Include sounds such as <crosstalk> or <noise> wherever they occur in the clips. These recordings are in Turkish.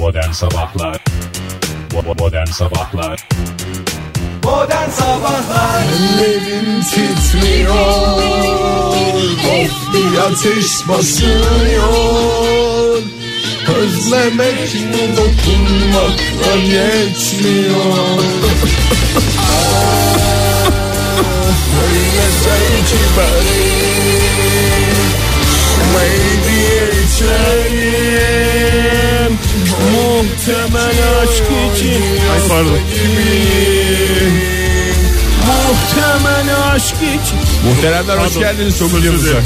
Modern Sabahlar. Modern Sabahlar. Modern Sabahlar. Ellerim titriyor. Of bir ateş basıyor. Özlemek mi dokunmakla yetmiyor. Öyle ki beni. Maybe içerim Muhtemel aşk için Ay pardon. Muhtemel aşk için Muhteremler hoş Pardon. geldiniz. Çok özür dilerim.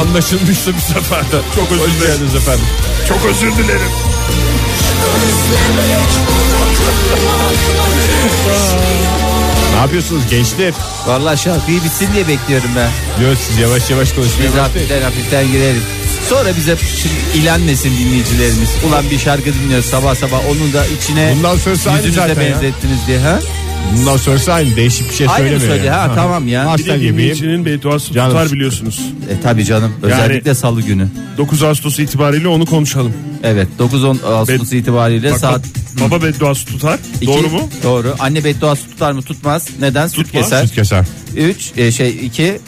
Anlaşılmıştı bir seferde. Çok özür hoş geldiniz efendim. Çok özür dilerim Ne yapıyorsunuz gençler? Vallahi şarkıyı bitsin diye bekliyorum ben. Diyor siz yavaş yavaş konuşmaya Biz başlayın. hafiften hafiften girelim. Sonra bize şimdi ilenmesin dinleyicilerimiz. Ulan bir şarkı dinliyoruz sabah sabah onun da içine Bundan sonrası aynı yüzünüze zaten ya. benzettiniz diye ha? Bundan sonrası aynı değişik bir şey Aynı mı söylemiyor. söyle ha, tamam ya. Bir de gibiyim. dinleyicinin bedduası Canım tutar biliyorsunuz E tabi canım özellikle salı günü. 9 Ağustos itibariyle onu konuşalım Evet 9-10 Ağustos Bet- itibariyle Bak, saat Baba bedduası tutar iki- Doğru mu? Doğru. Anne bedduası tutar mı tutmaz. Neden? Süt Tutmaz. keser. Süt keser. 3 şey 2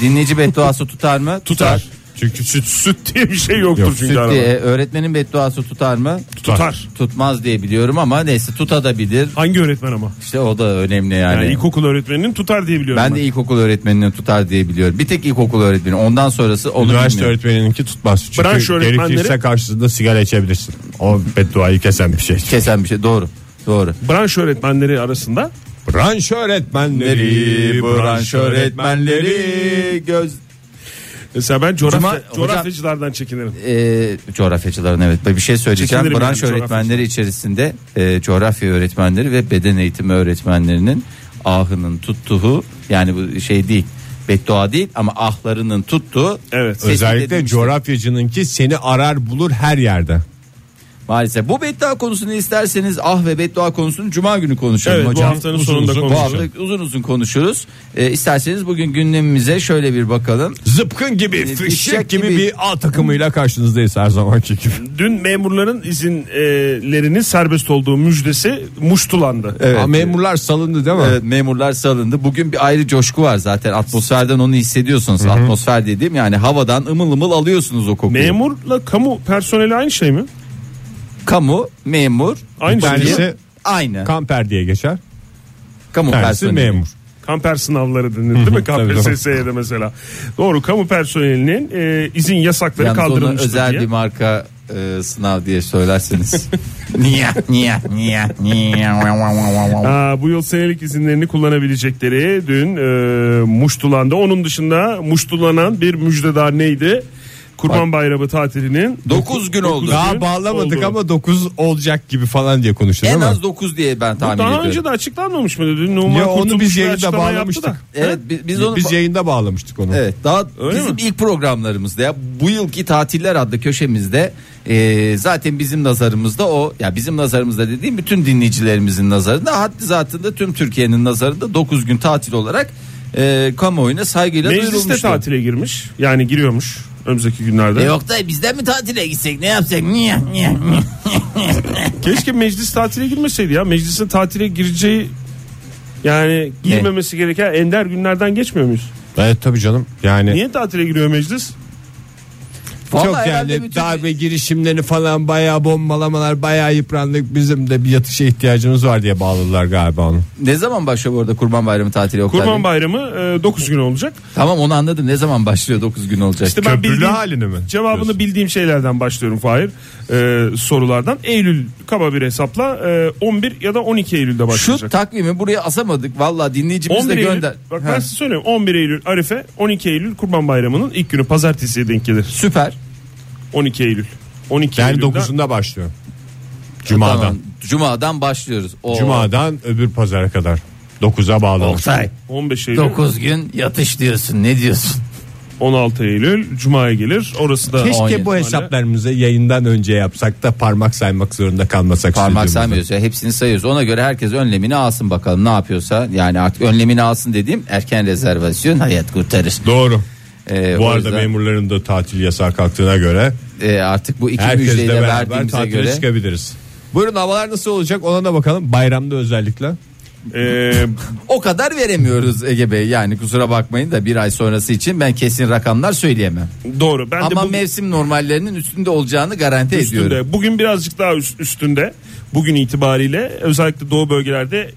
dinleyici bedduası tutar mı? Tutar Çünkü süt Süt diye bir şey yoktur Yok, çünkü Süt diye öğretmenin bedduası tutar mı? Tutar Tutmaz diye biliyorum ama neyse tutabilir. Hangi öğretmen ama? İşte o da önemli yani. Yani ilkokul öğretmeninin tutar diye biliyorum ben de ilkokul öğretmeninin tutar diye biliyorum. Bir tek ilkokul öğretmeni. Ondan sonrası onu Üniversite bilmiyorum. öğretmenininki tutmaz. Çünkü Branş öğretmenleri- gerekirse karşısında sigara içebilirsin. O bedduayı kesen bir şey. Kesen bir şey. Doğru. Doğru. Branş öğretmenleri arasında Branş öğretmenleri, branş öğretmenleri göz Mesela ben coğrafya, Cuma- hocam- coğrafyacılardan çekinirim. e, coğrafyacıların evet bir şey söyleyeceğim. Çekinirim Branş yani, öğretmenleri içerisinde e, coğrafya öğretmenleri ve beden eğitimi öğretmenlerinin ahının tuttuğu yani bu şey değil beddua değil ama ahlarının tuttuğu Evet. Özellikle edilmiştir. coğrafyacınınki seni arar bulur her yerde. Maalesef bu beddua konusunu isterseniz ah ve beddua konusunu cuma günü konuşalım Evet bu hocam. haftanın Uzun sonunda uzun Bu konuşacağız. hafta uzun uzun konuşuruz. E, isterseniz bugün gündemimize şöyle bir bakalım. Zıpkın gibi, Fişek fişek gibi, gibi. bir A takımıyla karşınızdayız her zamanki gibi. Dün memurların izinlerinin serbest olduğu müjdesi muştulandı. Evet. Aa, memurlar salındı değil mi? Evet, memurlar salındı. Bugün bir ayrı coşku var zaten. Atmosferden onu hissediyorsunuz. Atmosfer dediğim yani havadan ımıl ımıl alıyorsunuz o kokuyu. Memurla kamu personeli aynı şey mi? Kamu, memur, Aynı şey. Mi? aynı. Kamper diye geçer. kamu Tanesi personeli. memur. Kamper sınavları denir değil mi? <laughs> KPSS'ye de mesela. Doğru kamu personelinin e, izin yasakları Yalnız onu kaldırılmıştır özel diye. bir marka e, sınav diye söylerseniz. niye niye niye niye Aa, bu yıl senelik izinlerini kullanabilecekleri dün e, muştulandı. Onun dışında muştulanan bir müjdedar neydi? Kurban Bayramı tatilinin 9 gün oldu. Daha gün bağlamadık oldu. ama 9 olacak gibi falan diye konuştu değil En az 9 diye ben tahmin daha ediyorum. önce de açıklanmamış mıydı? Dün Numan Ya onu Kurtuluş biz bir yayında açıklama yaptı bağlamıştık. da. Evet bi- biz onu Biz yayında bağlamıştık onu. Evet daha Öyle bizim mi? ilk programlarımızda ya bu yılki tatiller adlı köşemizde e, zaten bizim nazarımızda o ya bizim nazarımızda dediğim bütün dinleyicilerimizin nazarında haddi zatında tüm Türkiye'nin nazarında 9 gün tatil olarak e, kamuoyuna saygıyla Meclis de duyurulmuştu. tatile girmiş. Yani giriyormuş önümüzdeki günlerde. E yok da bizden mi tatile gitsek ne yapsak niye niye niye? Keşke meclis tatile girmeseydi ya. Meclisin tatile gireceği yani girmemesi gereken ender günlerden geçmiyor muyuz? Evet tabii canım. Yani Niye tatile giriyor meclis? Vallahi çok yani bütün- darbe girişimleri falan bayağı bombalamalar bayağı yıprandık. Bizim de bir yatışa ihtiyacımız var diye bağladılar galiba onu. Ne zaman başlıyor bu arada Kurban Bayramı tatili Oktay Kurban Bey? Bayramı 9 gün olacak. Tamam onu anladım ne zaman başlıyor 9 gün olacak. İşte ben Köprülü bildiğim, halini mi Cevabını diyorsun? bildiğim şeylerden başlıyorum Fahir. Ee, sorulardan. Eylül kaba bir hesapla e, 11 ya da 12 Eylül'de Şu başlayacak. takvimi buraya asamadık valla dinleyicimiz 11 de Eylül, gönder. bak Ha, ben size söyleyeyim 11 Eylül Arife 12 Eylül Kurban Bayramı'nın ilk günü pazartesiye denk gelir. Süper. 12 Eylül. 12 Yani Eylül'den 9'unda başlıyor. Cuma'dan. Tamam, Cuma'dan başlıyoruz. O, Cuma'dan öbür pazara kadar. 9'a bağlanır. Oktay 15 Eylül 9 gün yatış diyorsun ne diyorsun? 16 Eylül Cuma'ya gelir. Orası da Keşke 17 bu hesaplarımızı yayından önce yapsak da parmak saymak zorunda kalmasak. Parmak stüdyomuzda. saymıyoruz ya hepsini sayıyoruz. Ona göre herkes önlemini alsın bakalım ne yapıyorsa. Yani artık önlemini alsın dediğim erken rezervasyon hayat kurtarır. Doğru. E, Bu arada yüzden, memurların da tatil yasağı kalktığına göre e, artık bu iki de beraber verdiğimize tatile göre çıkabiliriz. Buyurun havalar nasıl olacak ona da bakalım. Bayramda özellikle. Ee, <laughs> o kadar veremiyoruz Ege Bey. Yani kusura bakmayın da bir ay sonrası için ben kesin rakamlar söyleyemem. doğru. Ben Ama de bu, mevsim normallerinin üstünde olacağını garanti ediyorum. üstünde. Bugün birazcık daha üst- üstünde. Bugün itibariyle özellikle doğu bölgelerde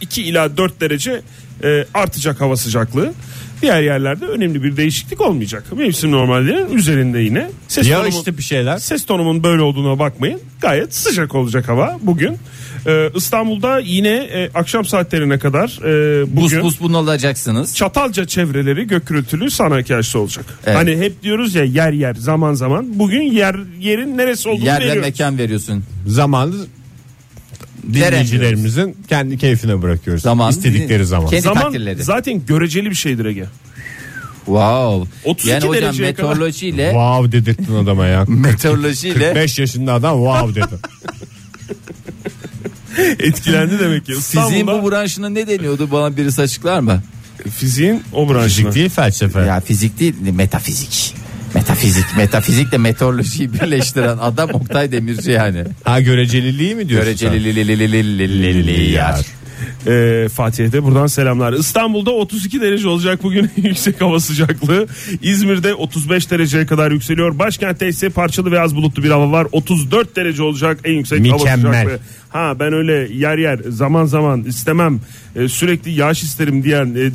2 ila 4 derece e, artacak hava sıcaklığı. Diğer yerlerde önemli bir değişiklik olmayacak. Mevsim normallerinin üzerinde yine. Ses Ya tonumu- işte bir şeyler. Ses tonumun böyle olduğuna bakmayın. Gayet sıcak olacak hava bugün. Ee, İstanbul'da yine e, akşam saatlerine kadar e, Bus bugün bus bunalacaksınız. Çatalca çevreleri gök gürültülü sanayi hikayesi olacak. Evet. Hani hep diyoruz ya yer yer zaman zaman. Bugün yer yerin neresi olduğunu Yer ve veriyoruz. mekan veriyorsun. Zamanı. Dinleyicilerimizin kendi keyfine bırakıyoruz. Zaman- İstedikleri zaman. Kendi Zaman takdirleri. zaten göreceli bir şeydir Ege. Wow. 32 yani hocam dereceye kadar- meteorolojiyle Wow dedirttin adama ya. <laughs> meteorolojiyle 45 yaşında adam wow dedi. <laughs> Etkilendi demek ki. fiziğin İstanbul'da bu branşına ne deniyordu bana birisi açıklar mı? fiziğin o branşına. Fizik değil felsefe. Ya fizik değil metafizik. Metafizik, metafizik de meteorolojiyi birleştiren adam Oktay Demirci yani. Ha göreceliliği mi diyorsun? Göreceliliği yar. E, Fatih'e selamlar. İstanbul'da 32 derece olacak bugün <laughs> yüksek hava sıcaklığı. İzmir'de 35 dereceye kadar yükseliyor. Başkentte ise parçalı ve bulutlu bir hava var. 34 derece olacak en yüksek hava Mükemmel. Ha ben öyle yer yer zaman zaman istemem e, sürekli yağış isterim diyen e,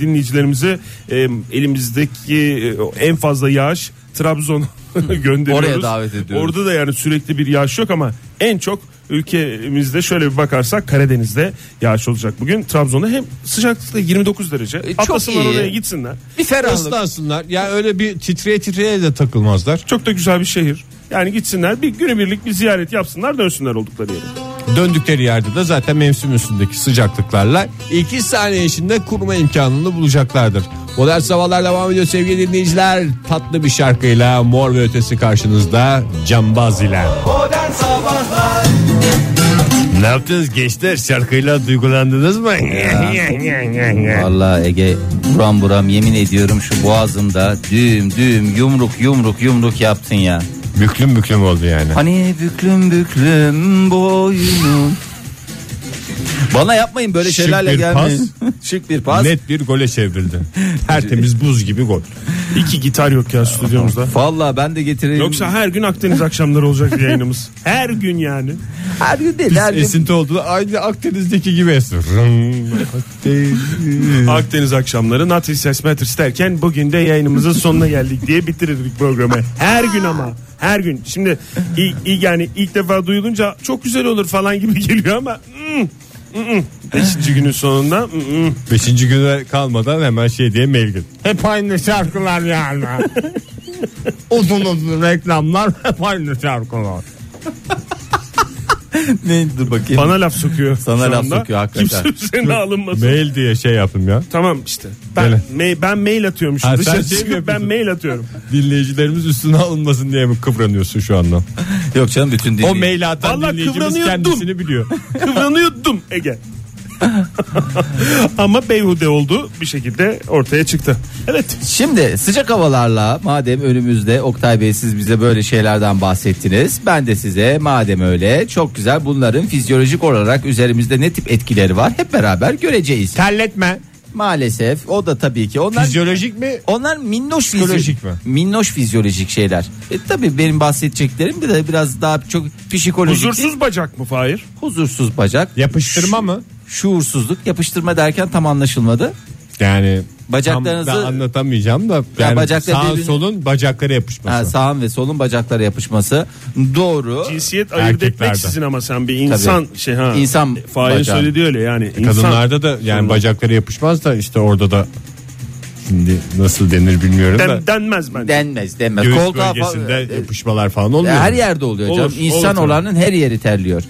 e elimizdeki e, en fazla yağış Trabzon <laughs> gönderiyoruz. Oraya davet ediyoruz. Orada da yani sürekli bir yağış yok ama en çok ülkemizde şöyle bir bakarsak Karadeniz'de yağış olacak bugün. Trabzon'da hem sıcaklıkta 29 derece. çok Atlasınlar iyi. oraya gitsinler. Bir ferahlık. Islansınlar. Ya öyle bir titreye titreye de takılmazlar. Çok da güzel bir şehir. Yani gitsinler bir günübirlik bir ziyaret yapsınlar dönsünler oldukları yere. Döndükleri yerde de zaten mevsim üstündeki sıcaklıklarla 2 saniye içinde kuruma imkanını bulacaklardır. Modern sabahlar devam ediyor sevgili dinleyiciler. Tatlı bir şarkıyla mor ve ötesi karşınızda Cambaz ile. Modern Sabahlar Ne yaptınız gençler şarkıyla duygulandınız mı? <laughs> Vallahi Ege buram buram yemin ediyorum şu boğazımda düğüm düğüm yumruk yumruk yumruk yaptın ya. Büklüm büklüm oldu yani. Hani büklüm büklüm boynum. Bana yapmayın böyle Şık şeylerle bir gelmeyin. Şık bir pas. Net bir gole çevrildi. Tertemiz buz gibi gol. İki gitar yok ya stüdyomuzda. Vallahi ben de getireyim. Yoksa her gün Akdeniz akşamları olacak yayınımız. Her gün yani. her gün değil her gün. Esinti oldu aynı Akdeniz'deki gibi esir. Akdeniz akşamları Not Ses Matters derken bugün de yayınımızın sonuna geldik diye bitirirdik programı. Her gün ama her gün. Şimdi ilk, yani ilk defa duyulunca çok güzel olur falan gibi geliyor ama mm, mm, mm. Beşinci günün sonunda. Beşinci güne kalmadan hemen şey diye mail. Hep aynı şarkılar yani. <laughs> uzun uzun reklamlar hep aynı şarkılar. Ne, dur bakayım. bana laf sokuyor. Sana şu laf anda. sokuyor hakikaten. Kimse üzerine alınmasın. Mail diye şey yaptım ya. Tamam işte. Ben, Böyle. me- ben mail atıyormuşum. Ha, sen Dışarı şey mi çıkıp ben mail atıyorum. Dinleyicilerimiz üstüne alınmasın diye mi kıvranıyorsun şu anda? Yok canım bütün O dinleyin. maili atan Vallahi dinleyicimiz kıvranıyordum. kendisini biliyor. <laughs> Kıvranıyordum Ege. <laughs> Ama beyhude oldu bir şekilde ortaya çıktı. Evet. Şimdi sıcak havalarla madem önümüzde Oktay Bey siz bize böyle şeylerden bahsettiniz. Ben de size madem öyle çok güzel bunların fizyolojik olarak üzerimizde ne tip etkileri var hep beraber göreceğiz. Terletme. Maalesef o da tabii ki onlar Fizyolojik mi? onlar minnoş Psikolojik mi? Minnoş fizyolojik şeyler. E tabii benim bahsedeceklerim de, de biraz daha çok psikolojik. Huzursuz bacak mı Fahir? huzursuz bacak. Yapıştırma mı? Şuursuzluk yapıştırma derken tam anlaşılmadı. Yani Bacaklarınızı- tam da anlatamayacağım da yani bacaklar sağ birbirine- solun bacaklara yapışması. Ha, sağın ve solun bacaklara yapışması doğru. Cinsiyet ayırt Erkeklerde. etmeksizin ama sen bir insan şey ha. İnsan bacağı. söyledi öyle yani. İnsan, Kadınlarda da yani bacaklara yapışmaz da işte orada da şimdi nasıl denir bilmiyorum da Den, denmez bence. denmez denmez. göğüs Koltuğa bölgesinde fa- yapışmalar falan oluyor. her yerde oluyor Olur, canım. İnsan olur tabii. olanın her yeri terliyor.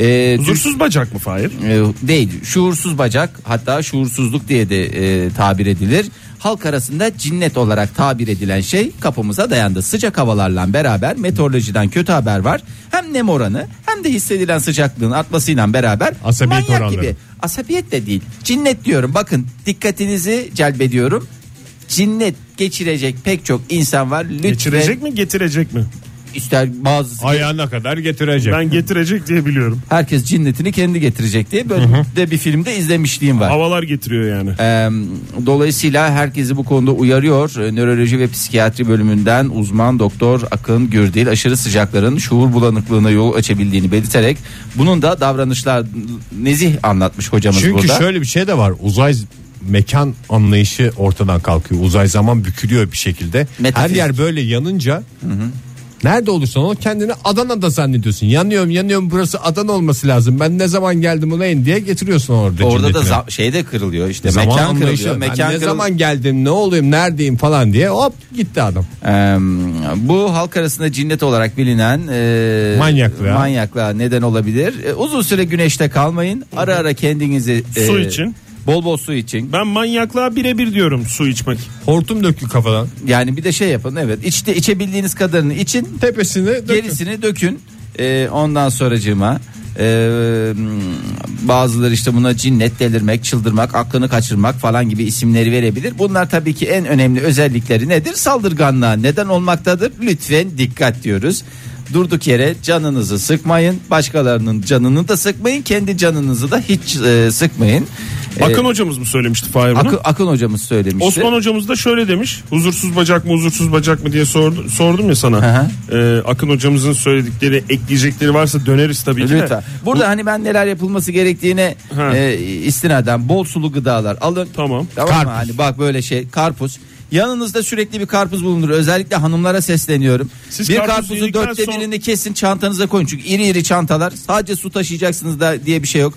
Ee, Huzursuz bacak mı Fahir? e, değil şuursuz bacak hatta şuursuzluk diye de e, tabir edilir. Halk arasında cinnet olarak tabir edilen şey kapımıza dayandı. Sıcak havalarla beraber meteorolojiden kötü haber var. Hem nem oranı hem de hissedilen sıcaklığın artmasıyla beraber Asabiyet manyak oranları. gibi. Asabiyet de değil. Cinnet diyorum. Bakın dikkatinizi celbediyorum. Cinnet geçirecek pek çok insan var. Lütfen Geçirecek mi getirecek mi? İster bazı Ayağına kadar getirecek. Ben getirecek diye biliyorum. herkes cinnetini kendi getirecek diye böyle de bir filmde izlemişliğim var. Havalar getiriyor yani. Ee, dolayısıyla herkesi bu konuda uyarıyor. Ee, Nöroloji ve psikiyatri bölümünden uzman doktor Akın Gürdil aşırı sıcakların şuur bulanıklığına yol açabildiğini belirterek bunun da davranışlar nezih anlatmış hocamız Çünkü burada. şöyle bir şey de var. Uzay mekan anlayışı ortadan kalkıyor. Uzay zaman bükülüyor bir şekilde. Metafizik. Her yer böyle yanınca Nerede olursan ol kendini Adana'da zannediyorsun. Yanıyorum yanıyorum burası Adana olması lazım. Ben ne zaman geldim ulan diye getiriyorsun orada. Orada da za- şey de kırılıyor işte zaman mekan anlayışı. kırılıyor. Ben Mekan ne kırıl- zaman geldim ne olayım neredeyim falan diye hop gitti adam. Ee, bu halk arasında cinnet olarak bilinen e, Manyaklığa. manyaklığa neden olabilir. E, uzun süre güneşte kalmayın. Ara ara kendinizi e, Su için. Bol bol su için. Ben manyaklığa birebir diyorum su içmek. Hortum dökü kafadan. Yani bir de şey yapın evet. İçte içebildiğiniz kadarını için Tepesini dökün. gerisini dökün. E, ondan sonracığıma e, bazıları işte buna cinnet delirmek çıldırmak aklını kaçırmak falan gibi isimleri verebilir bunlar tabii ki en önemli özellikleri nedir saldırganlığa neden olmaktadır lütfen dikkat diyoruz durduk yere canınızı sıkmayın başkalarının canını da sıkmayın kendi canınızı da hiç e, sıkmayın E, Akın hocamız mı söylemişti Fahir bunu? Akın, Akın hocamız söylemişti Osman hocamız da şöyle demiş. Huzursuz bacak mı huzursuz bacak mı diye sordu, sordum ya sana. Ee, Akın hocamızın söyledikleri ekleyecekleri varsa döneriz tabii ki de. Lütfen. Burada hani ben neler yapılması gerektiğine Ha. e, istinaden bol sulu gıdalar alın. Tamam. Tamam? Karpuz. Hani bak böyle şey karpuz. Yanınızda sürekli bir karpuz bulunur. Özellikle hanımlara sesleniyorum. Siz bir karpuz karpuzun dörtte son- birini kesin çantanıza koyun. Çünkü iri iri çantalar. Sadece su taşıyacaksınız da diye bir şey yok.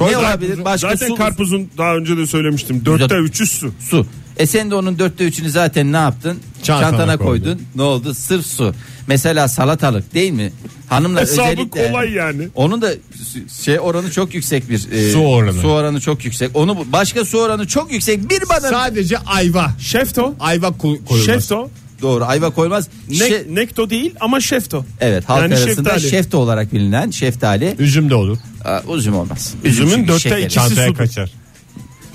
ne olabilir? Başka Zaten su, karpuzun daha önce de söylemiştim. Dörtte üçü su. su. E sen de onun dörtte üçünü zaten ne yaptın? Çantana Çantana koydun. koydun. Ne oldu? Sırf su. Mesela salatalık değil mi? Hanımlar Hesabı özellikle kolay yani. Onun da şey oranı çok yüksek bir e, Su oranı. Su oranı çok yüksek. Onu bu- başka su oranı çok yüksek. Bir bana Sadece ayva. Şefto. Ayva ko- koyulmaz. Şefto. doğru ayva koymaz. Ne, Şe- nekto değil ama şefto. evet halk Yani arasında şeftali. şefte olarak bilinen şeftali. Üzüm de olur. Aa, üzüm olmaz. Üzümün dörtte ikisi Çantaya sudur. kaçar.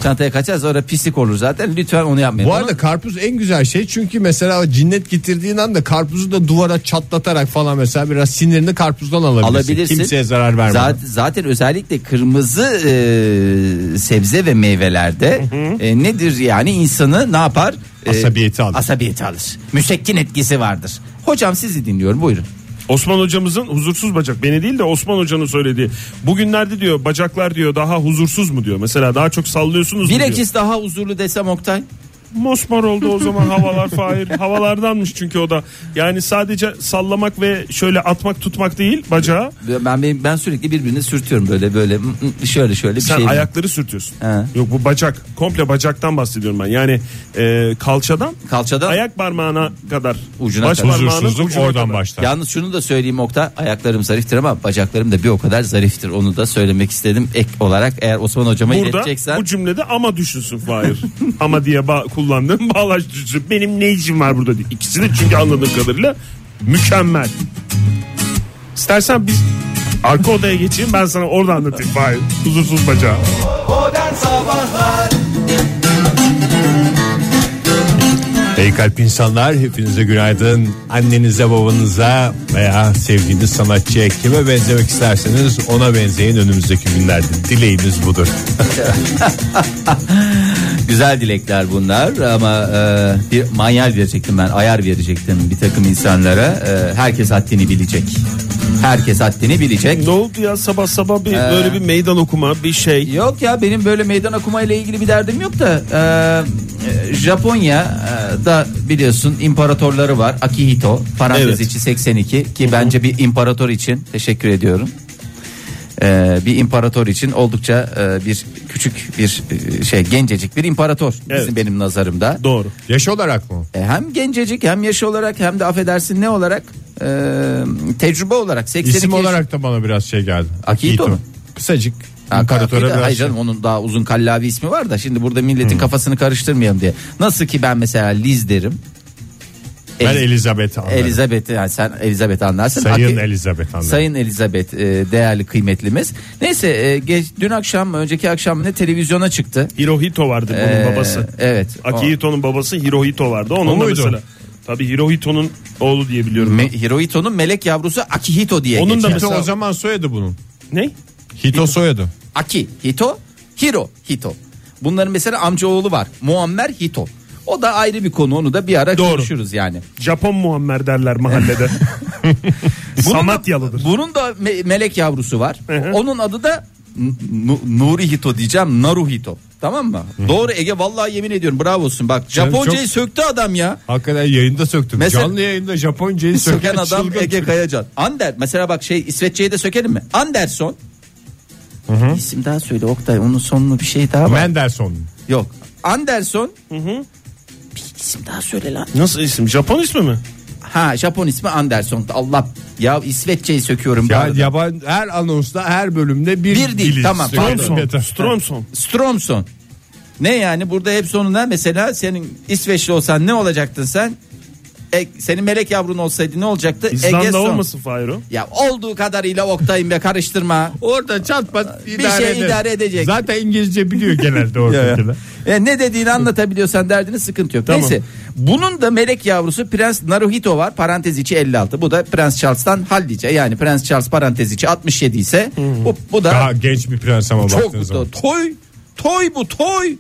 Çantaya kaçar sonra pislik olur zaten. Lütfen onu yapmayın. Bu arada karpuz en güzel şey çünkü mesela cinnet getirdiğin anda karpuzu da duvara çatlatarak falan mesela biraz sinirini karpuzdan alabilirsin. alabilirsin. Kimseye zarar vermeden. Zaten, zaten özellikle kırmızı e, sebze ve meyvelerde e, nedir yani insanı ne yapar? E, Asabiyeti alır. Asabiyeti alır. Müsekkin etkisi vardır. Hocam sizi dinliyorum buyurun. Osman hocamızın huzursuz bacak beni değil de Osman hocanın söylediği. Bugünlerde diyor bacaklar diyor daha huzursuz mu diyor. Mesela daha çok sallıyorsunuz mu diyor. Bilakis daha huzurlu desem Oktay. Mosmor oldu o zaman havalar Fahir. Havalardanmış çünkü o da. Yani sadece sallamak ve şöyle atmak tutmak değil bacağı. Ben ben, ben sürekli birbirini sürtüyorum böyle böyle şöyle şöyle bir Sen şey. ayakları sürtüyorsun. He. Yok bu bacak. Komple bacaktan bahsediyorum ben. Yani e, kalçadan Kalçadan ayak parmağına kadar. Ucuna baş kadar. Huzursuzluk ucuna oradan kadar. başlar. Yalnız şunu da söyleyeyim Oktay ayaklarım zariftir ama bacaklarım da bir o kadar zariftir. Onu da söylemek istedim ek olarak eğer Osman hocama Burada ileteceksen. bu cümlede ama düşünsün Fahir. <laughs> ama diye ba- kullandığım <laughs> bağlaç düşünsün. Benim ne işim var burada diye. İkisi de çünkü anladığım kadarıyla mükemmel. İstersen biz arka odaya geçeyim ben sana orada anlatayım Fahir. Huzursuz bacağı. Modern Sabahlar Ey kalp insanlar hepinize günaydın. Annenize babanıza veya sevdiğiniz sanatçıya kime benzemek isterseniz ona benzeyin önümüzdeki günlerde. Dileğiniz budur. <laughs> Güzel dilekler bunlar ama e, bir manyal verecektim ben ayar verecektim bir takım insanlara. E, herkes haddini bilecek. Herkes haddini bilecek. Ne oldu ya sabah sabah bir böyle bir meydan okuma bir şey. Yok ya benim böyle meydan okuma ile ilgili bir derdim yok da e, e, Japonya'da biliyorsun imparatorları var Akihito parantez Evet. içi 82 ki bence bir imparator için teşekkür ediyorum. E, bir imparator için oldukça e, bir küçük bir e, şey gencecik bir imparator bizim Evet. benim nazarımda. Doğru. Yaş olarak mı? E, hem gencecik hem yaş olarak hem de affedersin ne olarak e, tecrübe olarak 82 İsim yaş- olarak da bana biraz şey geldi. Akihito mu? Kısacık. Ha, İmparatora biraz hayır şey. canım onun daha uzun kallavi ismi var da şimdi burada milletin kafasını karıştırmayalım diye. Nasıl ki ben mesela Liz derim. Ben Eliz- Elizabeth'i anlarım. Elizabeth yani sen Elizabeth anlarsın. Sayın Aki- Elizabeth anlarım. Sayın Elizabeth e, değerli kıymetlimiz. Neyse e, geç, dün akşam mı önceki akşam ne televizyona çıktı. Hirohito vardı bunun Ee, babası. Evet. Akihito'nun babası Hirohito vardı. Onun O da muydu? mesela. Tabii Hirohito'nun oğlu diye biliyorum. Me- Hirohito'nun melek yavrusu Akihito diye Onun da geçer. Hito mesela- o zaman soyadı bunun. ne? Hito soyadı. Aki Hito, Hiro Hito. Bunların mesela amca oğlu var. Muammer Hito. O da ayrı bir konu. Onu da bir ara Doğru. konuşuruz yani. Japon Muammer derler mahallede. <laughs> <laughs> Bunun da- Samatyalıdır. Bunun da me- melek yavrusu var. hı. Onun adı da N- Nuri Hito diyeceğim. Naruhito. Tamam mı? Doğru Ege vallahi yemin ediyorum bravosun. Bak Japoncayı çok- söktü adam ya. Hakikaten yayında söktüm. Mesela- Canlı yayında Japoncayı <laughs> söken, adam Ege. Kayacan. Ander mesela bak şey İsveççeyi de sökelim mi? Anderson. Bir isim daha söyle Oktay. Onun sonunu bir şey daha var. Mendelssohn. Yok. Anderson. Bir isim daha söyle lan. Nasıl isim? Japon ismi mi? Ha Japon ismi Anderson. Allah ya İsveççeyi söküyorum. Ya arada. yaban her anonsta her bölümde bir, Bir dili tamam. Yeter. Stromson. <laughs> Stromson. Ne yani burada hep sonunda mesela senin İsveçli olsan ne olacaktın sen? E, senin melek yavrun olsaydı ne olacaktı? İzlanda olmasın Fahiro. Ya olduğu kadarıyla Oktay'ım be karıştırma. Orada çat pat Bir idare şey eder. idare edecek. Zaten İngilizce biliyor genelde <laughs> oradakiler. E, ne dediğini anlatabiliyorsan derdini sıkıntı yok. Tamam. Neyse bunun da melek yavrusu Prens Naruhito var parantez içi 56. Bu da Prens Charles'tan hallice yani Prens Charles parantez içi 67 ise bu, bu da Daha genç bir prens ama çok baktığın zaman. Toy, toy bu toy.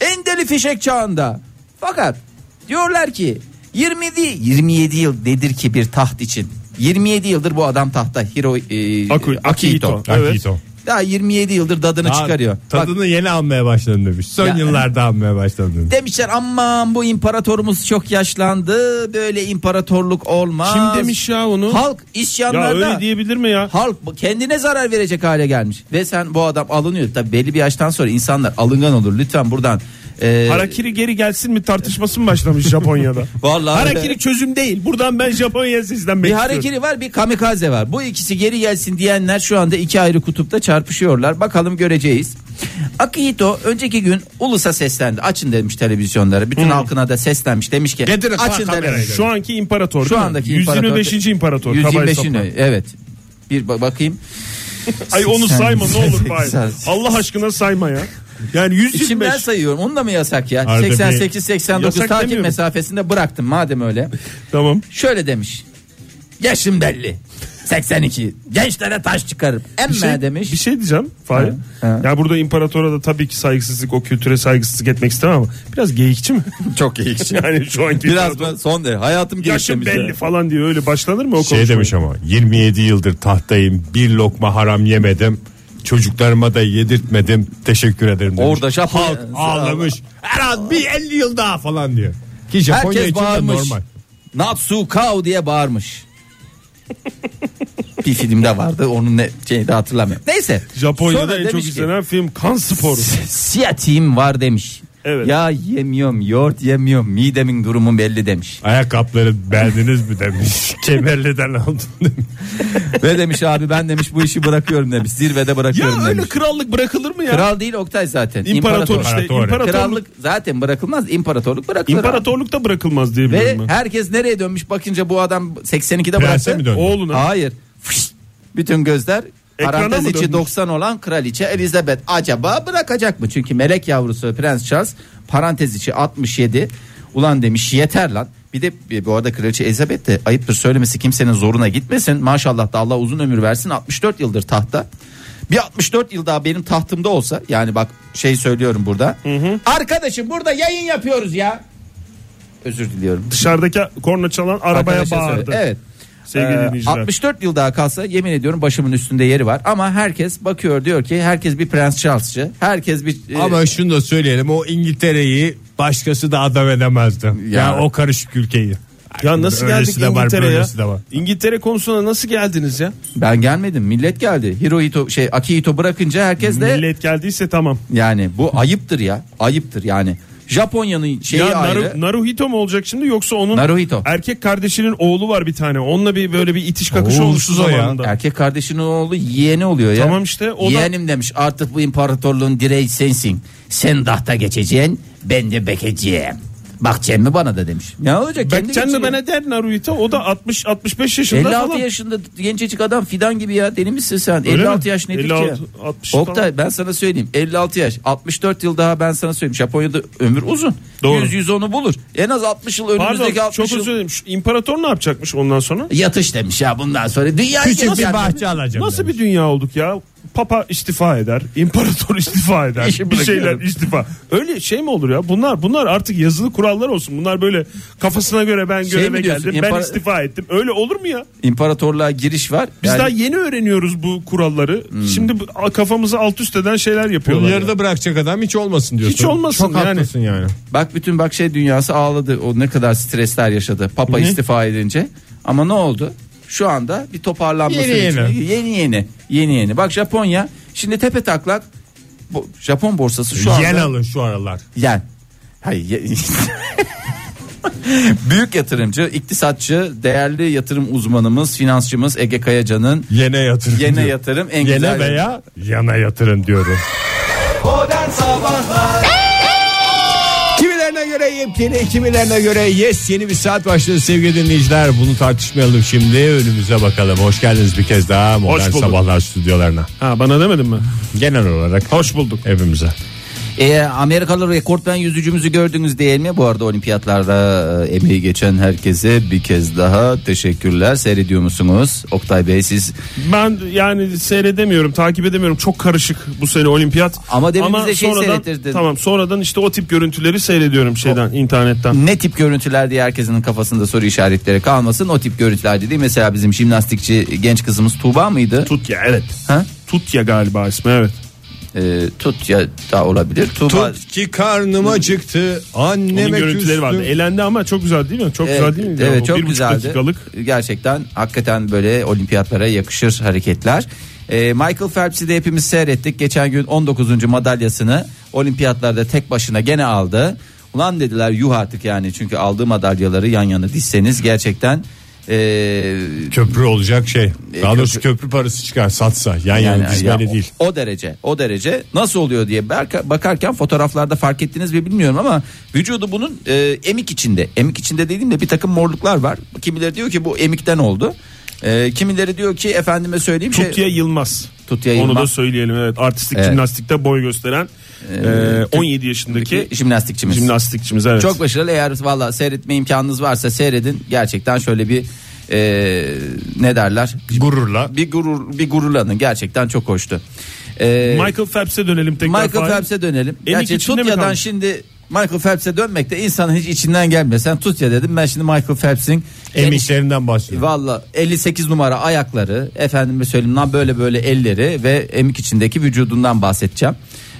En deli fişek çağında. Fakat diyorlar ki 27 27 yıl nedir ki bir taht için? 27 yıldır bu adam tahta Hiro e, Aku- Akihito. Evet. Akito. Daha 27 yıldır dadını Daha çıkarıyor. Bak, Tadını yeni almaya başladım demiş. Son Ya- yıllarda almaya başladım demiş. demişler aman bu imparatorumuz çok yaşlandı. Böyle imparatorluk olmaz. Kim demiş ya onu? Halk ya isyanlarda. öyle diyebilir mi ya? Halk kendine zarar verecek hale gelmiş. Ve sen bu adam alınıyor. Tabii belli bir yaştan sonra insanlar alıngan olur. Lütfen buradan. E, Harakiri geri gelsin mi tartışması mı başlamış Japonya'da? <laughs> Vallahi Harakiri çözüm değil. Buradan ben Japonya'ya seslenmek bir istiyorum. hareketi var bir kamikaze var. Bu ikisi geri gelsin diyenler şu anda iki ayrı kutupta çarpışıyorlar. Bakalım göreceğiz. Akihito önceki gün ulusa seslendi. Açın demiş televizyonlara. Bütün halkına da seslenmiş. Demiş ki Getirin açın kamerayı demiş. Şu anki imparator Şu değil mi? andaki 125. imparator. Kabay 125. sapma. evet. Bir ba- bakayım. Ay onu sayma ne olur. Sen- Allah aşkına sayma ya. Yani 125. İçimden sayıyorum. Onu da mı yasak ya? Arada bir- 88 89 Yasak takip demiyorum. mesafesinde bıraktım madem öyle. Tamam. Şöyle demiş. Yaşım belli. 82. Gençlere taş çıkarıp emme Bir şey, demiş. bir şey diyeceğim Fahir. Ya burada imparatora da tabii ki saygısızlık o kültüre saygısızlık etmek istemem ama biraz geyikçi mi? <laughs> Çok iyi. <laughs> yani şu anki Biraz imparator. mı? Son derece. Hayatım Yaşım belli ya. falan diye öyle başlanır mı o Şey demiş ama 27 yıldır tahtayım bir lokma haram yemedim. Çocuklarıma da yedirtmedim. Teşekkür ederim demiş. Orada Japonya- Halk ağlamış. Her az bir 50 yıl daha falan diyor. Ki Japonya Herkes için de bağırmış. normal. Natsu Kao diye bağırmış. bir filmde vardı onun ne şeyi de hatırlamıyorum. Neyse. Japonya'da Sonra en çok demiş ki, izlenen film Kan Sporu. Siyah team var demiş. Evet. Ya yemiyorum yoğurt yemiyorum midemin durumu belli demiş. Ayakkabıları beğendiniz mi demiş. <laughs> Kemerliden aldım demiş. Ve demiş abi ben demiş bu işi bırakıyorum demiş. Zirvede bırakıyorum ya öyle demiş. krallık bırakılır mı ya? Kral değil Oktay zaten. İmparator İmparator. işte. İmparator. İmparatorluk, Krallık zaten bırakılmaz. İmparatorluk bırakılır. İmparatorluk da bırakılmaz diye Ve biliyorum ben. herkes nereye dönmüş bakınca bu adam 82'de Prense bıraktı. mi döndü? Oğluna. Hayır. Fış! Bütün gözler Ekrana parantez içi dönmüş? 90 olan kraliçe Elizabeth acaba bırakacak mı? Çünkü melek yavrusu Prens Charles parantez içi 67 ulan demiş yeter lan. Bir de e, bu arada kraliçe Elizabeth de ayıptır söylemesi kimsenin zoruna gitmesin. Maşallah da Allah uzun ömür versin 64 yıldır tahta. Bir 64 yıl daha benim tahtımda olsa yani bak şey söylüyorum burada. Arkadaşım burada yayın yapıyoruz ya. Özür diliyorum. Dışarıdaki korna çalan arabaya Arkadaşa bağırdı. söyle. Evet. Sevgili Ee, dinleyiciler. 64 yıl daha kalsa yemin ediyorum başımın üstünde yeri var. Ama herkes bakıyor diyor ki herkes bir Prens Charles'çı. Herkes bir e, Ama şunu da söyleyelim o İngiltere'yi başkası da adam edemezdi. Ya, Ya. o karışık ülkeyi. Ya nasıl Öylesi geldik İngiltere'ye? İngiltere konusuna nasıl geldiniz ya? ben gelmedim. Millet geldi. Hirohito şey Akihito bırakınca herkes de Millet geldiyse tamam. yani bu ayıptır ya. Ayıptır yani. Japonya'nın şeyi ya ayrı. Naru, Naruhito mu olacak şimdi yoksa onun Naruhito. erkek kardeşinin oğlu var bir tane. Onunla bir böyle bir itiş kakış Oo, olmuştu uğursuz o ya. zamanında. Erkek kardeşinin oğlu yeğeni oluyor ya. Tamam işte, o da- Yeğenim demiş artık bu imparatorluğun direği sensin. Sen tahta geçeceksin ben de bekeceğim. Bak Cem mi bana da demiş. Ne olacak? Kendi Bekçen mi geçiyor. bana der Naruhito o da 60 65 yaşında 56 falan. yaşında gencecik adam fidan gibi ya deli misin sen? Öyle 56 mi? yaş nedir 56, ki? 60 Oktay falan. ben sana söyleyeyim 56 yaş 64 yıl daha ben sana söyleyeyim Japonya'da ömür uzun. Doğru. 100 110'u bulur. En az 60 yıl Pardon önümüzdeki 60 çok yıl. özür dilerim. Şu İmparator ne yapacakmış ondan sonra? Yatış demiş ya bundan sonra. Dünya Küçük bir bahçe alacağım. Nasıl demiş. bir dünya olduk ya? Papa istifa eder, imparator <laughs> istifa eder, İşi bir şeyler bırakıyorum. istifa. Öyle şey mi olur ya? Bunlar bunlar artık yazılı kurallar olsun. Bunlar böyle kafasına göre ben Şey göreve diyorsun? geldim, ben İmpara- istifa ettim. Öyle olur mu ya? İmparatorluğa giriş var. Biz Yani- daha yeni öğreniyoruz bu kuralları. Hmm. Şimdi bu- kafamızı alt üst eden şeyler Bunu yapıyorlar. ya. yarıda bırakacak adam hiç olmasın diyorsun. Hiç olmasın Çok yani. haklısın yani. Bak bütün bak şey dünyası ağladı. O ne kadar stresler yaşadı. Papa Ne? istifa edince. Ama ne oldu? Şu anda bir toparlanması Yeni yeni. yeni yeni yeni yeni. Bak Japonya şimdi tepe taklak bu Japon borsası şu anda Yen alın şu aralar. yen. Hayır. <laughs> Büyük yatırımcı, iktisatçı, değerli yatırım uzmanımız, finansçımız Ege Kayacan'ın Yene yatırın. Yene diyor. yatırım en Yene güzel veya yana yatırın diyorum. Modern Sabahlar Kimilerine göre yepyeni, kimilerine göre yes yeni bir saat başladı sevgili dinleyiciler. Bunu tartışmayalım şimdi önümüze bakalım. Hoş geldiniz bir kez daha Modern. Sabahlar stüdyolarına. Ha bana demedin mi? Genel olarak Hoş bulduk. hepimize. E, Amerikalı rekortmen yüzücümüzü gördünüz değil mi? Bu arada olimpiyatlarda e, emeği geçen herkese bir kez daha teşekkürler. Seyrediyor musunuz? Oktay Bey siz Ben yani seyredemiyorum, takip edemiyorum. Çok karışık bu sene olimpiyat. Ama demin bize şey sonradan, seyrettirdin. Tamam, sonradan işte o tip görüntüleri seyrediyorum şeyden, internetten. ne tip görüntüler diye herkesin kafasında soru işaretleri kalmasın. O tip görüntüler dediği mesela bizim jimnastikçi genç kızımız Tuğba mıydı? Tutya evet. Ha? Tutya galiba ismi evet. E, tut ya da olabilir. Tuğba Tut ki karnım acıktı Onun anneme görüntüleri vardı. küstüm. Elendi ama çok güzel değil mi? Çok güzel değil mi? Evet çok bir buçuk güzeldi. dakikalık. Gerçekten hakikaten böyle olimpiyatlara yakışır hareketler. Ee, Michael Phelps'i de hepimiz seyrettik. Geçen gün 19. madalyasını olimpiyatlarda tek başına gene aldı. Ulan dediler yuh artık yani çünkü aldığı madalyaları yan yana dizseniz gerçekten ee, Köprü olacak şey. Daha köprü- doğrusu köprü parası çıkar satsa. Yan yani yana ya, değil. O, o derece o derece nasıl oluyor diye bakarken fotoğraflarda fark ettiniz mi bilmiyorum ama vücudu bunun e, emik içinde emik içinde dediğimde bir takım morluklar var kimileri diyor ki bu emikten oldu E, kimileri diyor ki efendime söyleyeyim şey, Tutya Yılmaz. Tutya Onu Yılmaz. da söyleyelim evet. Artistik Evet. jimnastikte boy gösteren e, 17 yaşındaki jimnastikçimiz. jimnastikçimiz evet. Çok başarılı eğer valla seyretme imkanınız varsa seyredin gerçekten şöyle bir e, ne derler Gururla. bir gurur bir gururlanın gerçekten çok hoştu. E, Michael Phelps'e dönelim tekrar. Michael. Phelps'e dönelim. Gerçi Tutya'dan şimdi Michael Phelps'e dönmek de insanın hiç içinden gelmiyor. Sen Tutya dedim ben şimdi Michael Phelps'in Emiklerinden bahsediyorum. Valla 58 numara ayakları efendime söyleyeyim lan böyle böyle elleri ve emik içindeki vücudundan bahsedeceğim.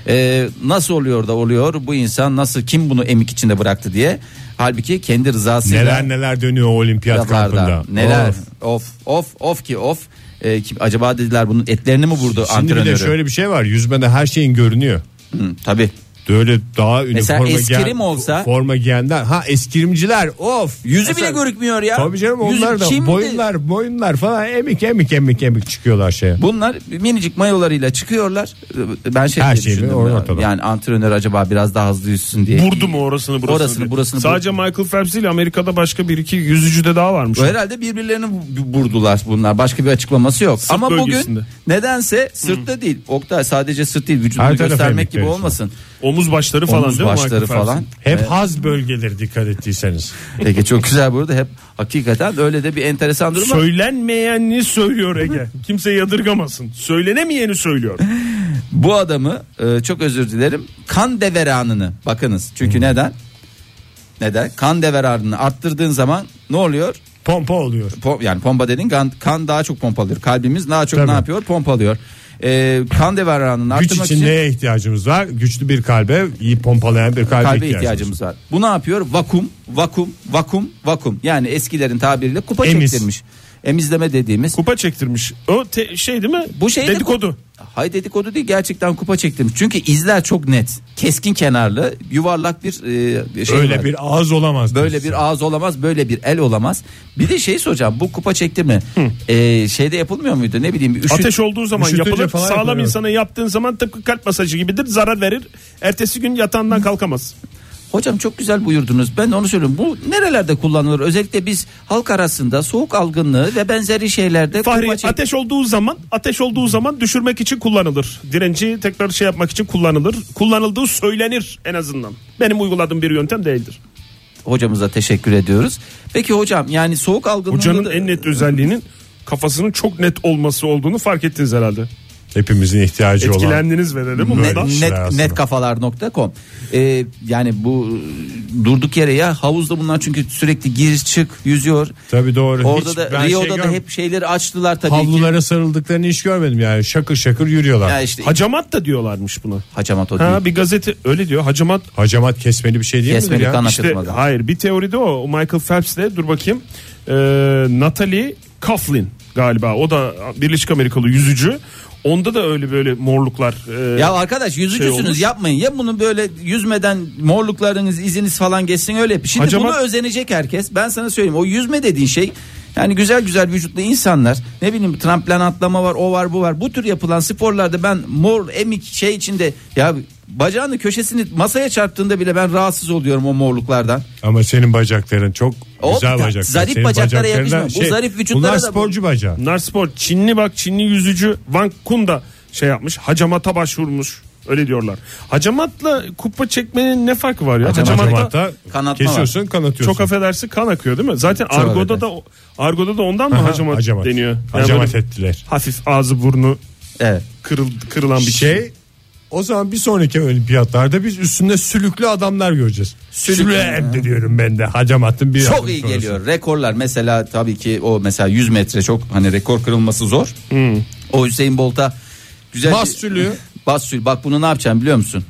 Ee, nasıl oluyor da oluyor bu insan nasıl kim bunu emik içinde bıraktı diye. Halbuki kendi rızasıyla Neler neler dönüyor o olimpiyat kampında. Neler Of. of of of ki of. Ee, kim, acaba dediler bunun etlerini mi vurdu Şimdi bir antrenörü? de şöyle bir şey var. Yüzmede her şeyin görünüyor. Hı, tabii. Böyle daha Mesela üniforma eskrim giyen, olsa- forma giyenler ha eskrimciler of Yüzü Mesela- bile görükmüyor ya. Tabii canım Yüzü onlar da şimdi- boyunlar boyunlar falan emik emik emik emik çıkıyorlar şeye. Bunlar minicik mayolarıyla çıkıyorlar. Ben şey Her diye şey düşündüm ortada. Yani antrenör acaba biraz daha hızlı yüzsün diye. Vurdu mu orasını burasını? Orasını, burasını, Sadece Michael Phelps ile Amerika'da başka bir iki yüzücü de daha varmış. O herhalde birbirlerini vu- vurdular bunlar. Başka bir açıklaması yok. Sırt Ama bugün bölgesinde. nedense sırtta değil. Oktay sadece sırt değil vücudunu Her taraf göstermek gibi diyorsun. olmasın. Omuz başları falan Omuz değil mi? başları Michael Phelps'in? falan. Hep haz bölgeleri dikkat ettiyseniz. Peki çok güzel burada hep hakikaten öyle de bir enteresan durum var. Söylenmeyeni söylüyor Ege. Kimse yadırgamasın. Söylenemeyeni söylüyor. Bu adamı e, çok özür dilerim kan deveranını bakınız. Çünkü Hmm. neden? Neden? Kan deveranını arttırdığın zaman ne oluyor? Pompa oluyor. Po- yani pompa dediğin kan, kan daha çok pompalıyor. Kalbimiz daha çok Tabii. ne yapıyor? Pompalıyor. Ee, kan deveranını Güç arttırmak için için neye ihtiyacımız var? Güçlü bir kalbe, iyi pompalayan bir kalbe, kalbe ihtiyacımız, ihtiyacımız var. Bu ne yapıyor? Vakum, vakum, vakum, vakum. Yani eskilerin tabiriyle kupa Emiz. çektirmiş. Emizleme dediğimiz. Kupa çektirmiş. O te- şey değil mi? Bu şey de- Dedikodu. Hay dedikodu değil gerçekten kupa çektirmiş. Çünkü izler çok net. Keskin kenarlı, yuvarlak bir e, şey Öyle var. bir ağız olamaz. Böyle diyorsun. bir ağız olamaz, böyle bir el olamaz. Bir de şey soracağım. Bu kupa çektirme e, şeyde yapılmıyor muydu? Ne bileyim üşüt. Ateş olduğu zaman yapılır. Sağlam yapılıyor. insana yaptığın zaman tıpkı kalp masajı gibidir. Zarar verir. Ertesi gün yatağından kalkamaz. Hocam çok güzel buyurdunuz. Ben de onu söylüyorum. Bu nerelerde kullanılır? Özellikle biz halk arasında soğuk algınlığı ve benzeri şeylerde Fahri çek- ateş olduğu zaman ateş olduğu zaman düşürmek için kullanılır. Direnci tekrar şey yapmak için kullanılır. Kullanıldığı söylenir en azından. Benim uyguladığım bir yöntem değildir. hocamıza teşekkür ediyoruz. Peki hocam yani soğuk algınlığı Hocanın da- en net özelliğinin kafasının çok net olması olduğunu fark ettiniz herhalde. Hepimizin ihtiyacı olan. Etkilendiniz ve dedim Böyle bundan. işler net, netkafalar.com ee, yani bu e, durduk yere ya havuzda bunlar çünkü sürekli gir çık yüzüyor. Tabii doğru. Orada Hiç da ben şey Rio'da da görmedim. hep şeyleri açtılar tabii ki. havlulara sarıldıklarını hiç görmedim yani. Şakır şakır yürüyorlar. Ya işte Hacamat da diyorlarmış buna. hacamat o değil. Ha bir gazete öyle diyor. Hacamat Hacamat kesmeli bir şey değil Kesmeli midir ya? kan işte hayır bir teoride o. O Michael Phelps'le dur bakayım. Ee, Natalie Coughlin galiba. O da Birleşik Amerikalı yüzücü. Onda da öyle böyle morluklar. e, Ya arkadaş şey yüzücüsünüz olmuş. yapmayın. Ya bunu böyle yüzmeden morluklarınız iziniz falan geçsin öyle. Şimdi Hacamat- bunu özenecek herkes. Ben sana söyleyeyim o yüzme dediğin şey yani güzel güzel vücutlu insanlar ne bileyim tramplen atlama var o var bu var. Bu tür yapılan sporlarda ben mor emik şey içinde ya bacağını köşesini masaya çarptığında bile ben rahatsız oluyorum o morluklardan. Ama senin bacakların çok O güzel bacaklar. zarif Senin bacaklara yakışmıyor. Bu zarif vücutlara Bunlar da bu- sporcu bacağı. Bunlar spor. Çinli bak Çinli yüzücü Wang Kun da şey yapmış. Hacamata başvurmuş. Öyle diyorlar. Hacamatla kupa çekmenin ne farkı var ya? Hacamat- Hacamatta Hacamatta Kanatma kesiyorsun kanatıyorsun. çok affedersin kan akıyor değil mi? Zaten argoda da argoda da ondan mı Aha, hacamat, hacamat. deniyor? Yani Hacamat ettiler. Hafif ağzı burnu Evet. kırıl, kırılan bir şey. Şey o zaman bir sonraki olimpiyatlarda biz üstünde sülüklü adamlar göreceğiz. Sülük- Sülüklü hem diyorum ben de hacamatın bir Çok iyi sonrası. geliyor. Rekorlar mesela tabii ki o mesela 100 metre çok hani rekor kırılması zor. O Hüseyin Bolt'a güzel Bas bir- sülüğü. <laughs> Bas sülüğü. Bak bunu ne yapacaksın biliyor musun?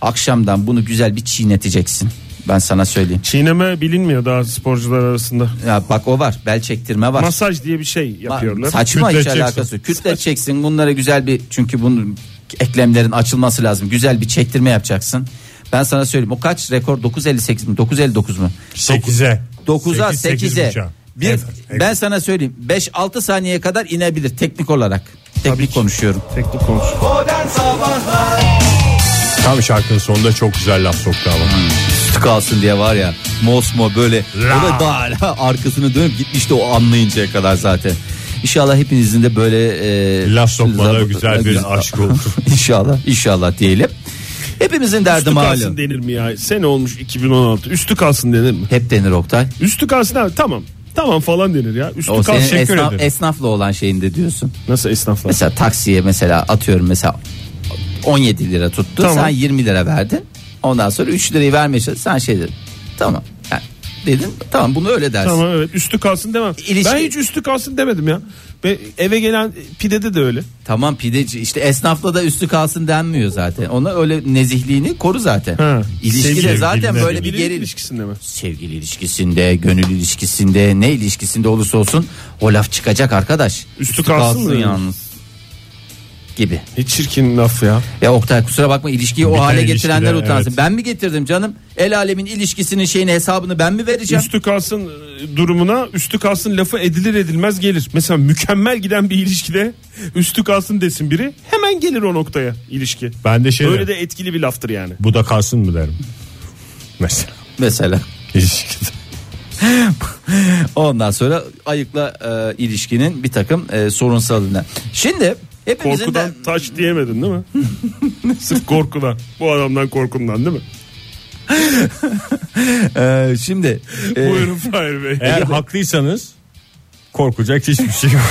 Akşamdan bunu güzel bir çiğneteceksin. Ben sana söyleyeyim. Çiğneme bilinmiyor daha sporcular arasında. Ya bak o var. Bel çektirme var. Masaj diye bir şey yapıyorlar. Ma- Saçma hiç Kütleteceksin. alakası. yok. Kütleteceksin. Bunlara güzel bir çünkü bunun eklemlerin açılması lazım. Güzel bir çektirme yapacaksın. Ben sana söyleyeyim. O kaç rekor? 958 mi? 959 mu? 8'e. 9'a Sekiz, 8'e. buçuğa. Bir Evet, ben sana söyleyeyim 5-6 saniyeye kadar inebilir teknik olarak. Teknik konuşuyorum. Teknik Sabahlar Tam şarkının sonunda çok güzel laf soktu ama. Üstü kalsın diye var ya mosmo böyle o da daha arkasını dönüp gitmişti o anlayıncaya kadar zaten. İnşallah hepinizin de böyle e, Laf sokmada zab- güzel bir aşk oldu. <laughs> İnşallah inşallah diyelim. Hepimizin derdi Üstü kalsın malum. denir mi ya? Sene olmuş 2016. Üstü kalsın denir mi? Hep denir Oktay. Üstü kalsın abi tamam. Tamam falan denir ya. Üstü O senin kalsın. esnaf, ederim. esnafla olan şeyinde diyorsun. Nasıl esnaflar? Mesela taksiye mesela atıyorum mesela 17 lira tuttu. Tamam. Sen 20 lira verdin. Ondan sonra 3 lirayı vermeye çalıştın. Sen şey dedin. Tamam. Dedin tamam bunu öyle dersin. Tamam evet üstü kalsın demem. İlişki- Ben hiç üstü kalsın demedim ya. Ve eve gelen pidede de öyle. Tamam pideci işte esnafla da üstü kalsın denmiyor zaten. Ona öyle nezihliğini koru zaten. Ha. İlişkide Sevgili- zaten böyle bir geril. ilişkisinde mi? Sevgili ilişkisinde, gönül ilişkisinde, ne ilişkisinde olursa olsun o laf çıkacak arkadaş. Üstü kalsın mı? yalnız. Gibi. Ne çirkin laf ya. Ya Oktay kusura bakma ilişkiyi o Biten hale getirenler ilişkide, utansın. evet. Ben mi getirdim canım? El alemin ilişkisinin şeyini hesabını ben mi vereceğim? Üstü kalsın e, durumuna üstü kalsın lafı edilir edilmez gelir. Mesela mükemmel giden bir ilişkide üstü kalsın desin biri hemen gelir o noktaya ilişki. Ben de şey Öyle derim, de etkili bir laftır yani. bu da kalsın mı derim. Mesela Mesela. ilişkide. <laughs> Ondan sonra ayıkla e, ilişkinin bir takım e, sorunsalına. Şimdi hepimizin Korkudan de taş diyemedin değil mi? <laughs> Sırf korkudan. Bu adamdan korkundan değil mi? <laughs> e, şimdi e, Buyurun Fahir Bey. Eğer haklıysanız korkacak hiçbir şey yok.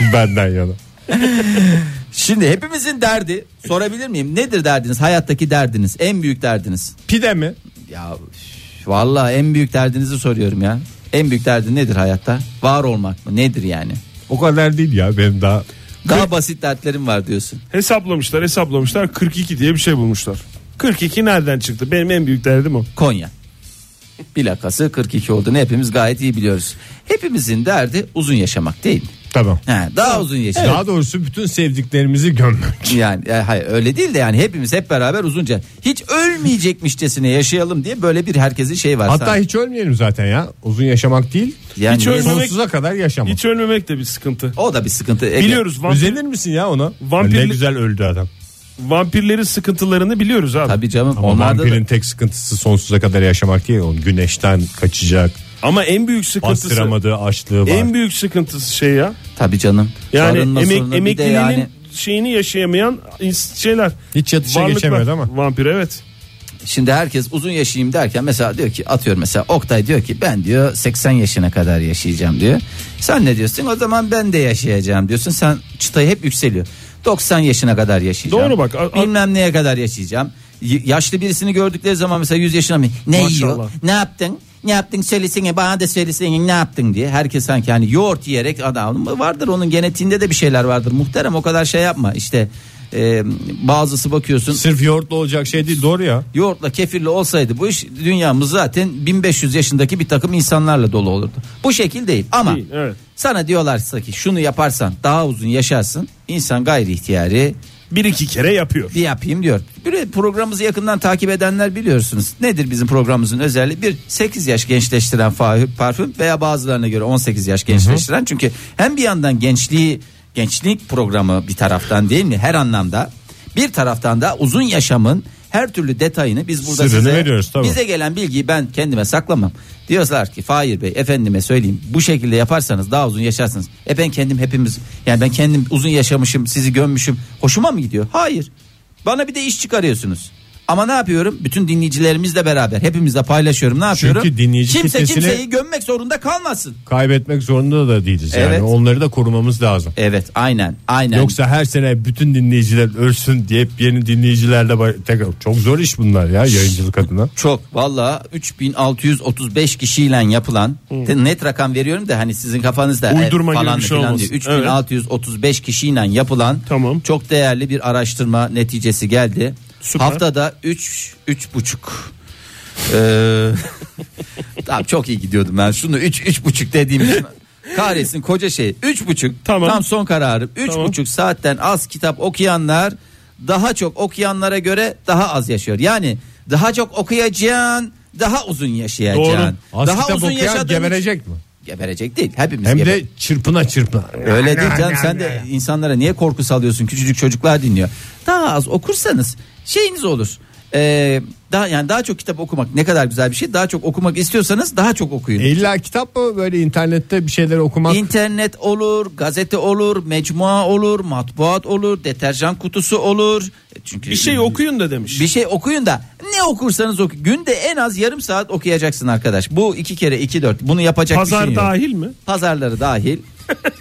<laughs> Benden yana. şimdi hepimizin derdi sorabilir miyim? Nedir derdiniz? Hayattaki derdiniz, en büyük derdiniz. Pide mi? Ya vallahi en büyük derdinizi soruyorum ya. En büyük derdin nedir hayatta? Var olmak mı? Nedir yani? O kadar değil ya benim daha. Daha basit dertlerim var diyorsun. Hesaplamışlar hesaplamışlar 42 diye bir şey bulmuşlar. 42 nereden çıktı? Benim en büyük derdim o. Konya. Plakası 42 olduğunu hepimiz gayet iyi biliyoruz. Hepimizin derdi uzun yaşamak değil mi? Tamam. He, daha uzun yaşamak. Daha doğrusu bütün sevdiklerimizi gömmek. Yani e, hayır öyle değil de yani hepimiz hep beraber uzunca hiç ölmeyecekmişçesine yaşayalım diye böyle bir herkesin şey var. Hatta hiç ölmeyelim zaten ya. Uzun yaşamak değil. yani hiç ölmemek- Sonsuza kadar yaşamak. Hiç ölmemek de bir sıkıntı. o da bir sıkıntı. Ege. Biliyoruz vampir, Üzenir misin ya ona? Vampirli- Ne güzel öldü adam. vampirlerin sıkıntılarını biliyoruz abi. Tabii canım. Ama onlarda da- vampirin tek sıkıntısı sonsuza kadar yaşamak değil. Onun güneşten kaçacak. Ama en büyük sıkıntısı Bastıramadığı açlığı var. en büyük sıkıntısı şey ya. Tabii canım. Yani emek, sorunu bir de emekliliğinin yani şeyini yaşayamayan ins- şeyler. Hiç yatışa Varlıklar. mi? Vampir evet. Şimdi herkes uzun yaşayayım derken mesela diyor ki atıyor mesela Oktay diyor ki ben diyor 80 yaşına kadar yaşayacağım diyor. Sen ne diyorsun? O zaman ben de yaşayacağım diyorsun. Sen çıtayı hep yükseliyor. 90 yaşına kadar yaşayacağım. Doğru bak. A- a- Bilmem neye kadar yaşayacağım. Y- yaşlı birisini gördükleri zaman mesela 100 yaşına mı? Ne Maşallah. yiyor? Ne yaptın? Ne yaptın söylesene bana da söylesene ne yaptın diye. Herkes sanki hani yoğurt yiyerek adam vardır onun genetiğinde de bir şeyler vardır. Muhterem o kadar şey yapma. İşte e, bazısı bakıyorsun Sırf yoğurtla olacak şey değil doğru ya. yoğurtla kefirle olsaydı bu iş dünyamız zaten 1500 yaşındaki bir takım insanlarla dolu olurdu. Bu şekil değil ama Değil, evet. sana diyorlarsa ki şunu yaparsan daha uzun yaşarsın. İnsan gayri ihtiyari Bir iki kere yapıyor. bir yapayım diyor. Bir programımızı yakından takip edenler biliyorsunuz. Nedir bizim programımızın özelliği? Bir 8 yaş gençleştiren parfüm veya bazılarına göre 18 yaş gençleştiren. Çünkü hem bir yandan gençliği gençlik programı bir taraftan değil mi? Her anlamda. Bir taraftan da uzun yaşamın her türlü detayını biz burada Sırrını size veriyoruz, tabii. bize gelen bilgiyi ben kendime saklamam. Diyorlar ki Fahir Bey efendime söyleyeyim bu şekilde yaparsanız daha uzun yaşarsınız. E ben kendim hepimiz yani ben kendim uzun yaşamışım sizi gömmüşüm hoşuma mı gidiyor? Hayır. Bana bir de iş çıkarıyorsunuz. Ama ne yapıyorum? Bütün dinleyicilerimizle beraber hepimizle paylaşıyorum. Ne yapıyorum? dinleyici Kimse kitlesini- kimseyi gömmek zorunda kalmasın. Kaybetmek zorunda da değiliz yani. Evet. Onları da korumamız lazım. Evet aynen aynen. Yoksa her sene bütün dinleyiciler ölsün diye yeni dinleyicilerle ba- tekrar çok zor iş bunlar ya yayıncılık adına. <laughs> Çok valla 3635 kişiyle yapılan te- net rakam veriyorum da hani sizin kafanızda Uydurma e, gibi falan bir şey filan olmasın. diyor. 3635 kişiyle yapılan Tamam. çok değerli bir araştırma neticesi geldi. Süper. Haftada 3 üç buçuk ee, <laughs> tamam çok iyi gidiyordum ben şunu 3 üç buçuk dediğim için kahretsin koca şey üç buçuk Tamam. tam son kararım üç Tamam. buçuk saatten az kitap okuyanlar daha çok okuyanlara göre daha az yaşıyor yani daha çok okuyacaksın daha uzun yaşayacaksın Doğru. Az daha kitap uzun okuyan geberecek mi? geberecek değil hepimiz Hem gebe- de çırpına çırpına. Öyle değil canım sen de insanlara niye korku salıyorsun küçücük çocuklar dinliyor. Daha az okursanız şeyiniz olur. Ee, daha yani daha çok kitap okumak ne kadar güzel bir şey. Daha çok okumak istiyorsanız daha çok okuyun. İlla kitap mı böyle internette bir şeyler okumak? İnternet olur, gazete olur, mecmua olur, matbuat olur, deterjan kutusu olur. Çünkü Bir şey okuyun da demiş. bir şey okuyun da ne okursanız okuyun. Günde en az yarım saat okuyacaksın arkadaş. Bu iki kere iki dört. Bunu yapacak bir Pazar şey yok. dahil mi? Pazarları dahil.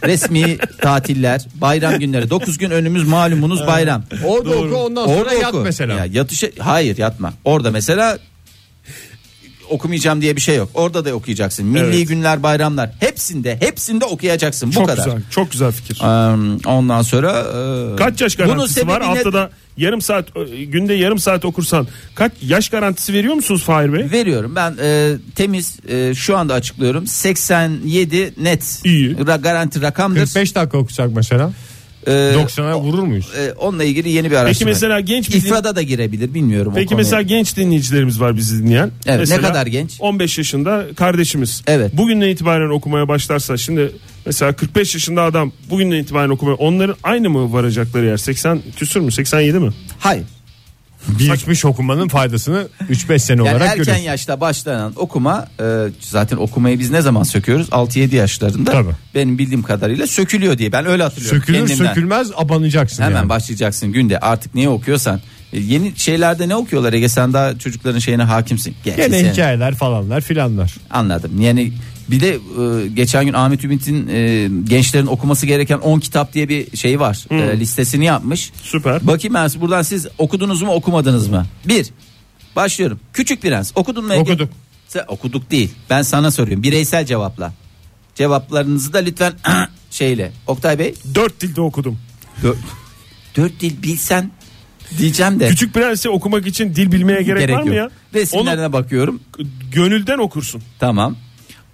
Resmi tatiller, bayram günleri. 9 gün önümüz malumunuz bayram. Orada oku ondan sonra Orada yat oku. mesela. Ya yatışa hayır yatma. Orada mesela okumayacağım diye bir şey yok. Orada da okuyacaksın. Milli Evet. günler, bayramlar hepsinde hepsinde okuyacaksın. Bu Çok kadar. güzel. Çok güzel fikir. Ee, ondan sonra e, Kaç yaş bunun garantisi var? sebebi ne- Haftada yarım saat e, günde yarım saat okursan kaç yaş garantisi veriyor musunuz Fahir Bey? Veriyorum ben e, temiz e, şu anda açıklıyorum 87 net İyi. Ra- garanti rakamdır. 45 dakika okusak mesela. E, 90'a vurur muyuz? e, onunla ilgili yeni bir araştırma. mesela genç bir İfrada da girebilir bilmiyorum. Peki mesela genç dinleyicilerimiz var bizi dinleyen. Evet, Mesela ne kadar genç? 15 yaşında kardeşimiz. Evet. Bugünden itibaren okumaya başlarsa şimdi mesela 45 yaşında adam bugünden itibaren okumaya onların aynı mı varacakları yer? 80 küsür mü? 87 mi? Hayır. Birikmiş okumanın faydasını 3-5 sene Yani olarak erken görüyoruz. yaşta başlanan okuma e, zaten okumayı biz ne zaman söküyoruz? 6-7 yaşlarında Tabii. benim bildiğim kadarıyla sökülüyor diye ben öyle hatırlıyorum. Sökülür kendimden. sökülmez abanacaksın Hemen yani. başlayacaksın günde artık ne okuyorsan. E, yeni şeylerde ne okuyorlar Ege sen daha çocukların şeyine hakimsin. Gene sen- hikayeler falanlar filanlar. Anladım. Yani bir de e, geçen gün Ahmet Ümit'in e, gençlerin okuması gereken 10 kitap diye bir şey var. E, listesini yapmış. Süper. Bakayım ben buradan siz okudunuz mu okumadınız mı? Bir. Başlıyorum. Küçük Prens. Okudun mu Ege? Okuduk. Sen, okuduk değil. Ben sana soruyorum. Bireysel cevapla. Cevaplarınızı da lütfen <clears throat> şeyle. Oktay Bey. 4 dilde okudum. Dört, dört dil bilsen diyeceğim de. Küçük Prens'i okumak için dil bilmeye gerek, var mı yok. ya? Resimlerine bakıyorum. Onu gönülden okursun. Tamam.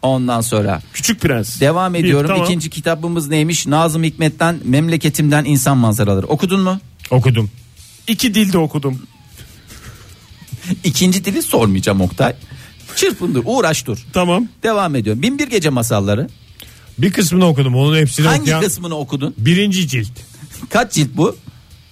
Ondan sonra Küçük Prens. Devam ediyorum. tamam. İkinci kitabımız neymiş? Nazım Hikmet'ten Memleketimden İnsan Manzaraları. Okudun mu? Okudum. İki dilde okudum. İkinci dili sormayacağım Oktay. Çırpındır, uğraş dur. Tamam. Devam ediyorum. Binbir Gece Masalları. Bir kısmını okudum. Onun hepsini Hangi okuyan kısmını okudun? birinci cilt. Kaç cilt bu?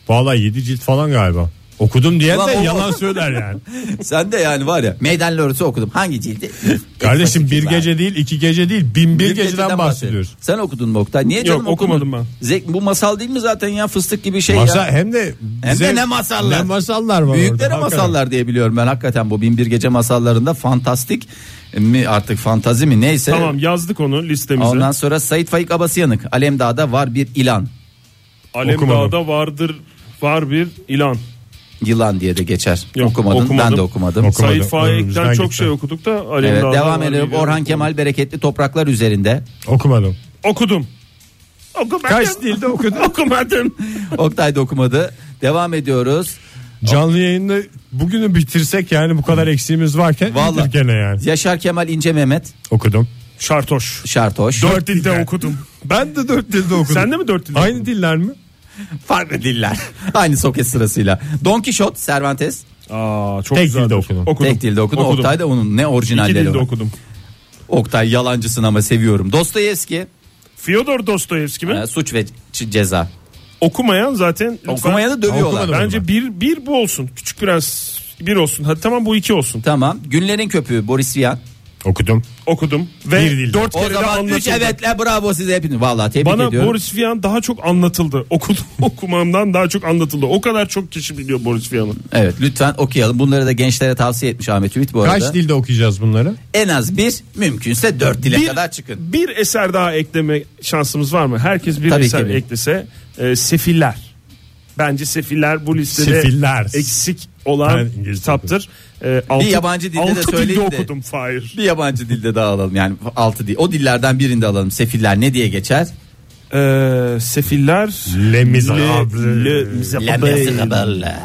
Vallahi 7 cilt falan galiba. Okudum diyen Ulan de o- yalan söyler yani. <laughs> Sen de yani var ya meydan lörüsü okudum. Hangi cildi? Kardeşim bir gece değil iki gece değil bin bir, Bir geceden geceden bahsediyoruz. Sen okudun mu Oktay? Niye canım Yok, okumadım okumadın? Zek, bu masal değil mi zaten ya fıstık gibi şey Masa ya. hem de Hem de ne masallar. Ne masallar var Büyüklere orada. masallar diye biliyorum ben hakikaten bu bin bir gece masallarında fantastik mi artık fantazi mi neyse. Tamam yazdık onu listemize. Ondan sonra Sait Faik Abasıyanık Alemdağ'da var bir ilan. Alemdağ'da vardır var bir ilan. Yılan diye de geçer. Yok, okumadın. Ben okumadım. de okumadım. Oku- Okumadım, Said Faik'ten çok gitti. şey okuduk da Evet, devam edelim. Orhan ilan. Kemal Bereketli Topraklar üzerinde. Okumadım. Okudum. Okumadım. Kaç dilde okudun? <laughs> Okumadım. Oktay da okumadı. Devam ediyoruz. Canlı yayında bugünü bitirsek yani bu kadar eksiğimiz varken Vallahi. gene yani. Yaşar Kemal İnce Mehmet Okudum. Şartoş. Şartoş. Dört dilde okudum. Ben de dört dilde okudum. Sen de mi dört dilde Aynı diller mi? <laughs> Farklı diller. Aynı soket sırasıyla. Don Quixote Cervantes. Aa, çok Tek güzeldir. dilde okudum. okudum. Tek dilde okudum. Okudum. Oktay da onun ne İki orijinalleri dilde var. okudum. Oktay yalancısın ama seviyorum. Dostoyevski. Fyodor Dostoyevski mi? e, suç ve ceza. Okumayan zaten lütfen. Okumayanı dövüyorlar. Okumadım. Bence bir, bir bu olsun. Küçük Prens bir olsun. Hadi tamam bu iki olsun. Tamam. Günlerin köpüğü Boris Vian. Okudum. Okudum. Ve Bir dilde. dört O kere de zaman anlatıldı. 3 evetle bravo size hepiniz. Vallahi tebrik Bana ediyorum. Boris Vian daha çok anlatıldı. Okudum <laughs> okumamdan daha çok anlatıldı. O kadar çok kişi biliyor Boris Vian'ı. Evet lütfen okuyalım. Bunları da gençlere tavsiye etmiş Ahmet Ümit bu arada. Kaç dilde okuyacağız bunları? En az bir mümkünse dört dile kadar çıkın. Bir eser daha ekleme şansımız var mı? Herkes bir Tabii eser ki. eklese. E, Sefiller. Bence Sefiller bu listede Sefiller. eksik olan Ben İngilizce kitaptır. E, altı, yabancı dilde de altı söyleyin dilde de. okudum Fahir. Bir yabancı dilde daha alalım. Yani altı dil. O dillerden birinde alalım. Sefiller ne diye geçer? E, Sefiller Le Le, Miserable. Le Miserable. Miserable.